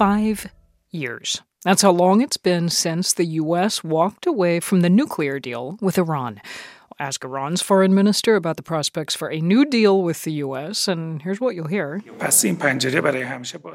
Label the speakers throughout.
Speaker 1: Five years. That's how long it's been since the U.S. walked away from the nuclear deal with Iran. Ask Iran's foreign minister about the prospects for a new deal with the U.S., and here's what you'll hear.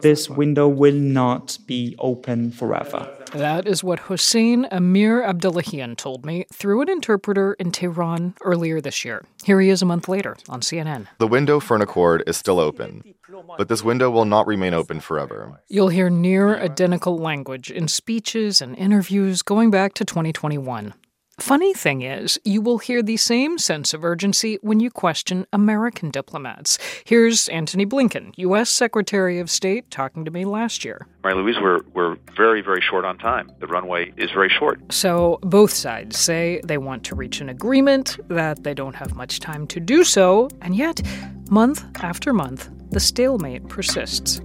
Speaker 2: This window will not be open forever.
Speaker 1: That is what Hossein Amir Abdullahian told me through an interpreter in Tehran earlier this year. Here he is a month later on CNN.
Speaker 3: The window for an accord is still open, but this window will not remain open forever.
Speaker 1: You'll hear near identical language in speeches and interviews going back to 2021. Funny thing is, you will hear the same sense of urgency when you question American diplomats. Here's Antony Blinken, U.S. Secretary of State, talking to me last year.
Speaker 4: Mary Louise, we're, we're very, very short on time. The runway is very short.
Speaker 1: So both sides say they want to reach an agreement, that they don't have much time to do so, and yet, month after month, the stalemate persists.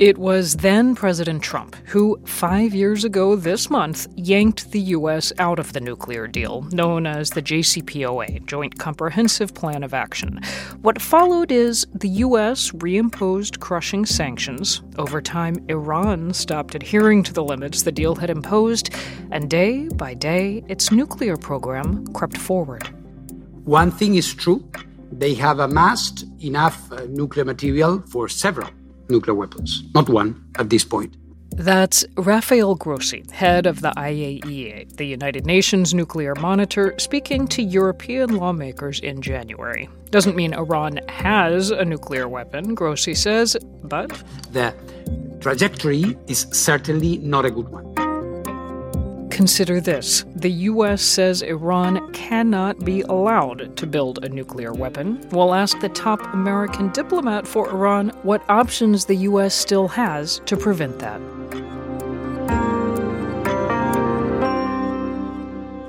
Speaker 1: It was then President Trump who, five years ago this month, yanked the U.S. out of the nuclear deal, known as the JCPOA, Joint Comprehensive Plan of Action. What followed is the U.S. reimposed crushing sanctions. Over time, Iran stopped adhering to the limits the deal had imposed, and day by day, its nuclear program crept forward.
Speaker 5: One thing is true they have amassed enough uh, nuclear material for several nuclear weapons, not one at this point.
Speaker 1: That's Rafael Grossi, head of the IAEA, the United Nations nuclear monitor, speaking to European lawmakers in January. Doesn't mean Iran has a nuclear weapon, Grossi says, but.
Speaker 5: The trajectory is certainly not a good one.
Speaker 1: Consider this the U.S. says Iran cannot be allowed to build a nuclear weapon. We'll ask the top American diplomat for Iran what options the U.S. still has to prevent that.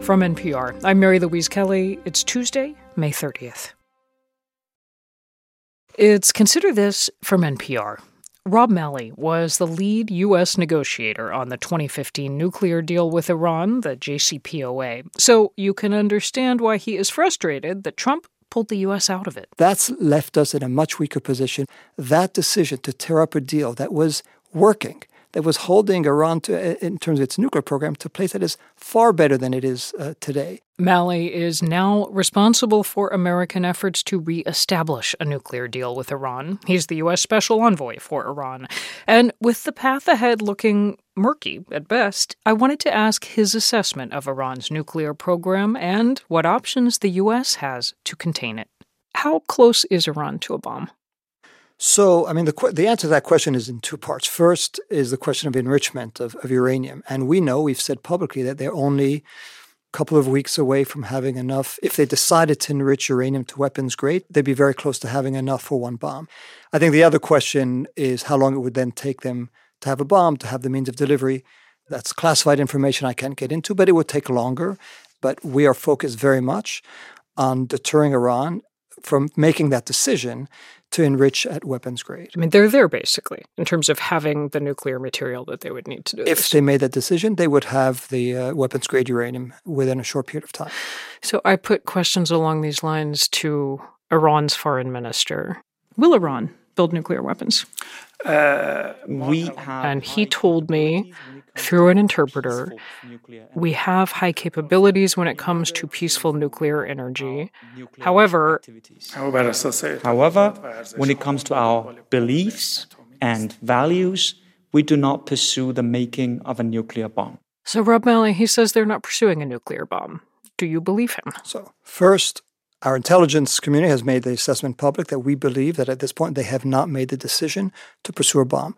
Speaker 1: From NPR, I'm Mary Louise Kelly. It's Tuesday, May 30th. It's Consider This from NPR. Rob Malley was the lead U.S. negotiator on the 2015 nuclear deal with Iran, the JCPOA. So you can understand why he is frustrated that Trump pulled the U.S. out of it.
Speaker 6: That's left us in a much weaker position. That decision to tear up a deal that was working that was holding Iran to, in terms of its nuclear program to a place that is far better than it is uh, today.
Speaker 1: Malley is now responsible for American efforts to reestablish a nuclear deal with Iran. He's the U.S. Special Envoy for Iran. And with the path ahead looking murky at best, I wanted to ask his assessment of Iran's nuclear program and what options the U.S. has to contain it. How close is Iran to a bomb?
Speaker 6: So, I mean, the, the answer to that question is in two parts. First is the question of enrichment of, of uranium. And we know, we've said publicly, that they're only a couple of weeks away from having enough. If they decided to enrich uranium to weapons grade, they'd be very close to having enough for one bomb. I think the other question is how long it would then take them to have a bomb, to have the means of delivery. That's classified information I can't get into, but it would take longer. But we are focused very much on deterring Iran from making that decision to enrich at weapons grade.
Speaker 1: I mean, they're there basically in terms of having the nuclear material that they would need to do.
Speaker 6: If
Speaker 1: this.
Speaker 6: they made that decision, they would have the uh, weapons grade uranium within a short period of time.
Speaker 1: So I put questions along these lines to Iran's foreign minister. Will Iran build nuclear weapons?
Speaker 2: Uh, we
Speaker 1: and he told me through an interpreter we have high capabilities when it comes to peaceful nuclear energy. However,
Speaker 2: however, when it comes to our beliefs and values, we do not pursue the making of a nuclear bomb.
Speaker 1: So, Rob Malley, he says they're not pursuing a nuclear bomb. Do you believe him?
Speaker 6: So, first, our intelligence community has made the assessment public that we believe that at this point they have not made the decision to pursue a bomb.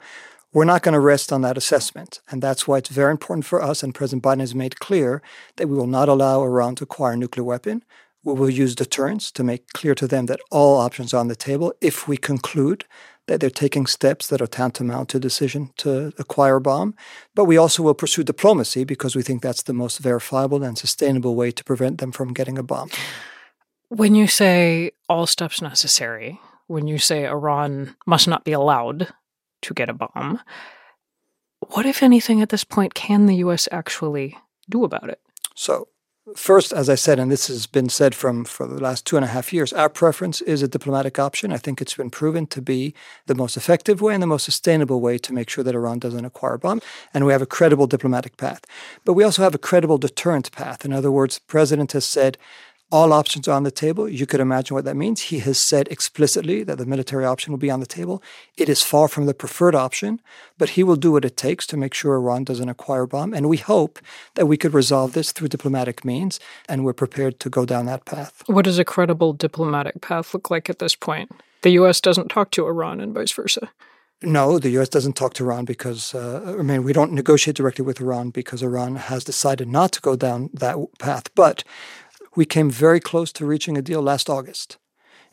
Speaker 6: We're not going to rest on that assessment. And that's why it's very important for us, and President Biden has made clear that we will not allow Iran to acquire a nuclear weapon. We will use deterrence to make clear to them that all options are on the table if we conclude that they're taking steps that are tantamount to a decision to acquire a bomb. But we also will pursue diplomacy because we think that's the most verifiable and sustainable way to prevent them from getting a bomb.
Speaker 1: When you say all steps necessary, when you say Iran must not be allowed to get a bomb, what, if anything, at this point can the U.S. actually do about it?
Speaker 6: So, First, as I said, and this has been said from for the last two and a half years, our preference is a diplomatic option. I think it's been proven to be the most effective way and the most sustainable way to make sure that Iran doesn't acquire a bomb. And we have a credible diplomatic path. But we also have a credible deterrent path. In other words, the president has said all options are on the table. You could imagine what that means. He has said explicitly that the military option will be on the table. It is far from the preferred option, but he will do what it takes to make sure Iran doesn't acquire a bomb. And we hope that we could resolve this through diplomatic means, and we're prepared to go down that path.
Speaker 1: What does a credible diplomatic path look like at this point? The U.S. doesn't talk to Iran and vice versa.
Speaker 6: No, the U.S. doesn't talk to Iran because, uh, I mean, we don't negotiate directly with Iran because Iran has decided not to go down that path. But we came very close to reaching a deal last August.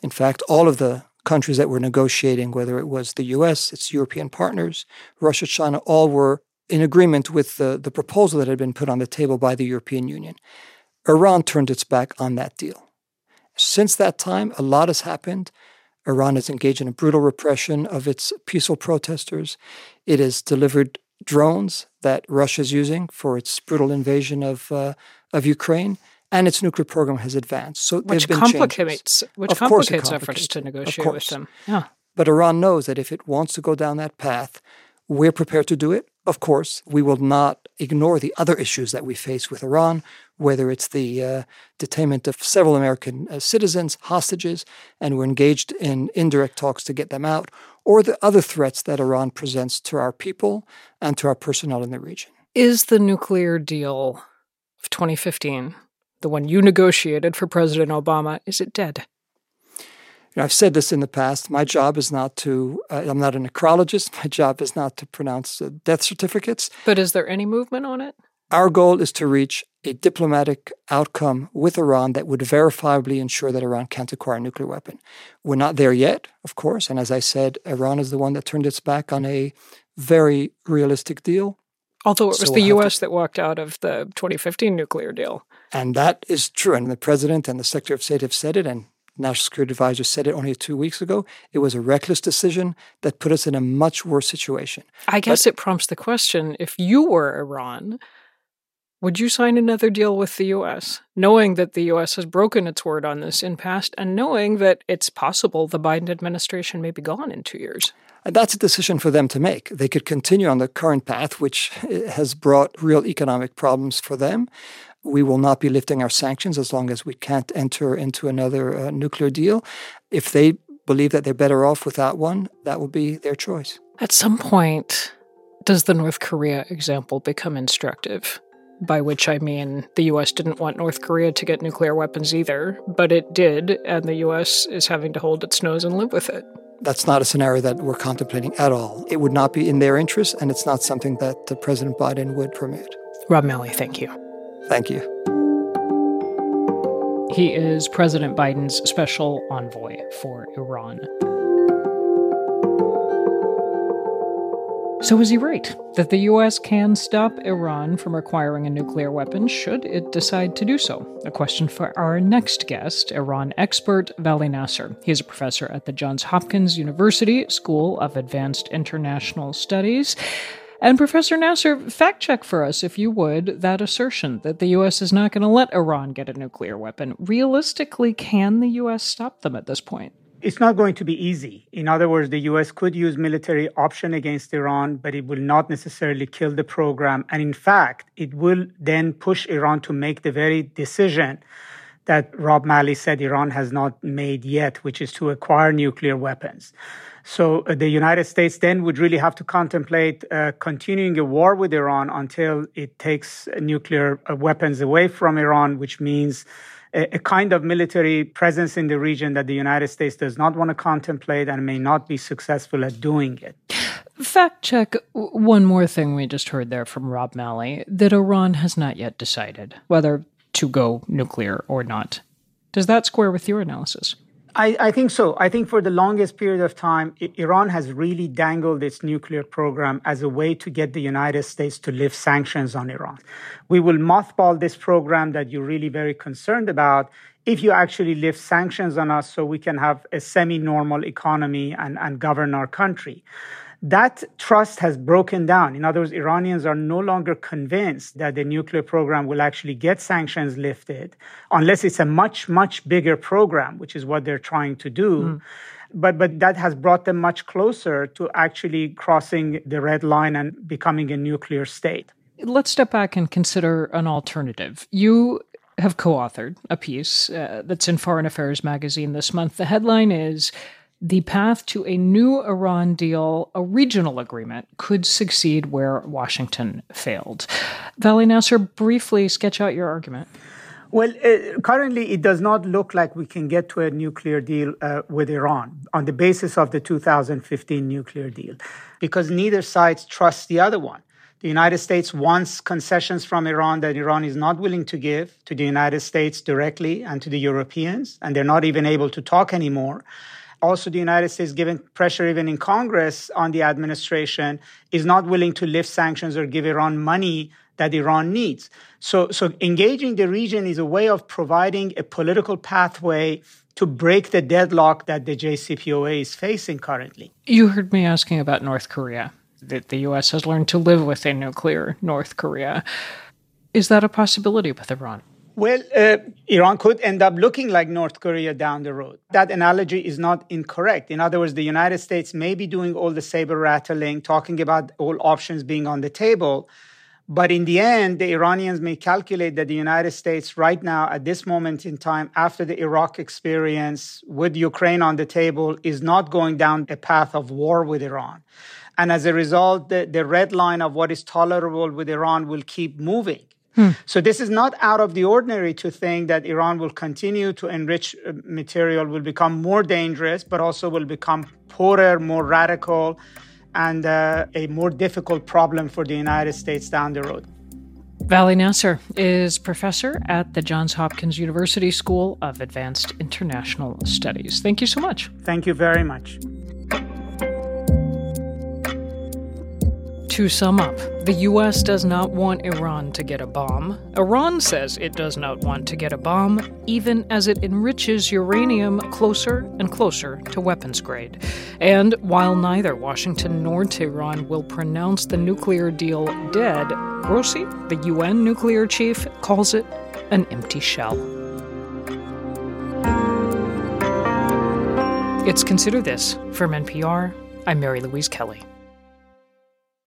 Speaker 6: In fact, all of the countries that were negotiating, whether it was the US, its European partners, Russia, China, all were in agreement with the, the proposal that had been put on the table by the European Union. Iran turned its back on that deal. Since that time, a lot has happened. Iran has engaged in a brutal repression of its peaceful protesters. It has delivered drones that Russia is using for its brutal invasion of, uh, of Ukraine and its nuclear program has advanced. So
Speaker 1: which complicates which complicates, complicates efforts to negotiate with them. Yeah.
Speaker 6: But Iran knows that if it wants to go down that path, we're prepared to do it. Of course, we will not ignore the other issues that we face with Iran, whether it's the uh, detainment of several American uh, citizens, hostages, and we're engaged in indirect talks to get them out, or the other threats that Iran presents to our people and to our personnel in the region.
Speaker 1: Is the nuclear deal of 2015 the one you negotiated for President Obama, is it dead?
Speaker 6: You know, I've said this in the past. My job is not to, uh, I'm not a necrologist. My job is not to pronounce uh, death certificates.
Speaker 1: But is there any movement on it?
Speaker 6: Our goal is to reach a diplomatic outcome with Iran that would verifiably ensure that Iran can't acquire a nuclear weapon. We're not there yet, of course. And as I said, Iran is the one that turned its back on a very realistic deal.
Speaker 1: Although it was so the U.S. To... that walked out of the 2015 nuclear deal.
Speaker 6: And that is true. And the president and the Secretary of State have said it, and National Security Advisor said it only two weeks ago. It was a reckless decision that put us in a much worse situation.
Speaker 1: I guess but, it prompts the question if you were Iran, would you sign another deal with the U.S., knowing that the U.S. has broken its word on this in past and knowing that it's possible the Biden administration may be gone in two years?
Speaker 6: And that's a decision for them to make. They could continue on the current path, which has brought real economic problems for them. We will not be lifting our sanctions as long as we can't enter into another uh, nuclear deal. If they believe that they're better off without one, that will be their choice.
Speaker 1: At some point, does the North Korea example become instructive? By which I mean the US didn't want North Korea to get nuclear weapons either, but it did, and the US is having to hold its nose and live with it.
Speaker 6: That's not a scenario that we're contemplating at all. It would not be in their interest, and it's not something that uh, President Biden would permit.
Speaker 1: Rob Malley, thank you.
Speaker 6: Thank you.
Speaker 1: He is President Biden's special envoy for Iran. So, is he right that the U.S. can stop Iran from acquiring a nuclear weapon should it decide to do so? A question for our next guest, Iran expert Vali Nasr. He is a professor at the Johns Hopkins University School of Advanced International Studies. And Professor Nasr, fact check for us, if you would, that assertion that the U.S. is not going to let Iran get a nuclear weapon. Realistically, can the U.S. stop them at this point?
Speaker 7: It's not going to be easy. In other words, the US could use military option against Iran, but it will not necessarily kill the program. And in fact, it will then push Iran to make the very decision that Rob Malley said Iran has not made yet, which is to acquire nuclear weapons. So uh, the United States then would really have to contemplate uh, continuing a war with Iran until it takes nuclear uh, weapons away from Iran, which means a, a, kind of military presence in the region that the United States does not want to contemplate and may not be successful at doing it.
Speaker 1: Fact check one more thing we just heard there from Rob Malley that Iran has not yet decided whether to go nuclear or not. Does that square with your analysis?
Speaker 7: I, I, think so. I think for the longest period of time, Iran has really dangled its nuclear program as a way to get the United States to lift sanctions on Iran. We will mothball this program that you're really very concerned about if you actually lift sanctions on us so we can have a semi normal economy and, and govern our country. That trust has broken down. In other words, Iranians are no longer convinced that the nuclear program will actually get sanctions lifted unless it's a much, much bigger program, which is what they're trying to do. Mm. But, but that has brought them much closer to actually crossing the red line and becoming a nuclear state.
Speaker 1: Let's step back and consider an alternative. You have co authored a piece uh, that's in Foreign Affairs magazine this month. The headline is The Path to a New Iran Deal, a Regional Agreement, could succeed where Washington failed. Vali Nasr, briefly sketch out your argument.
Speaker 7: Well, uh, currently, it does not look like we can get to a nuclear deal uh, with Iran on the basis of the 2015 nuclear deal because neither side trusts the other one. The United States wants concessions from Iran that Iran is not willing to give to the United States directly and to the Europeans, and they're not even able to talk anymore. Also, the United States, given pressure even in Congress on the administration, is not willing to lift sanctions or give Iran money that Iran needs. So, so engaging the region is a way of providing a political pathway to break the deadlock that the JCPOA is facing currently.
Speaker 1: You heard me asking about North Korea that the U.S. has learned to live with a nuclear North Korea. Is that a possibility with Iran?
Speaker 7: Well, uh, Iran could end up looking like North Korea down the road. That analogy is not incorrect. In other words, the United States may be doing all the saber rattling, talking about all options being on the table. But in the end, the Iranians may calculate that the United States, right now, at this moment in time, after the Iraq experience with Ukraine on the table, is not going down a path of war with Iran. And as a result, the, the red line of what is tolerable with Iran will keep moving. Hmm. So this is not out of the ordinary to think that Iran will continue to enrich uh, material, will become more dangerous, but also will become poorer, more radical, and uh, a more difficult problem for the United States down the road.
Speaker 1: Vali Nasr is professor at the Johns Hopkins University School of Advanced International Studies. Thank you so much.
Speaker 7: Thank you very much.
Speaker 1: To sum up, the US does not want Iran to get a bomb. Iran says it does not want to get a bomb, even as it enriches uranium closer and closer to weapons grade. And while neither Washington nor Tehran will pronounce the nuclear deal dead, Grossi, the UN nuclear chief, calls it an empty shell. It's Consider This from NPR. I'm Mary Louise Kelly.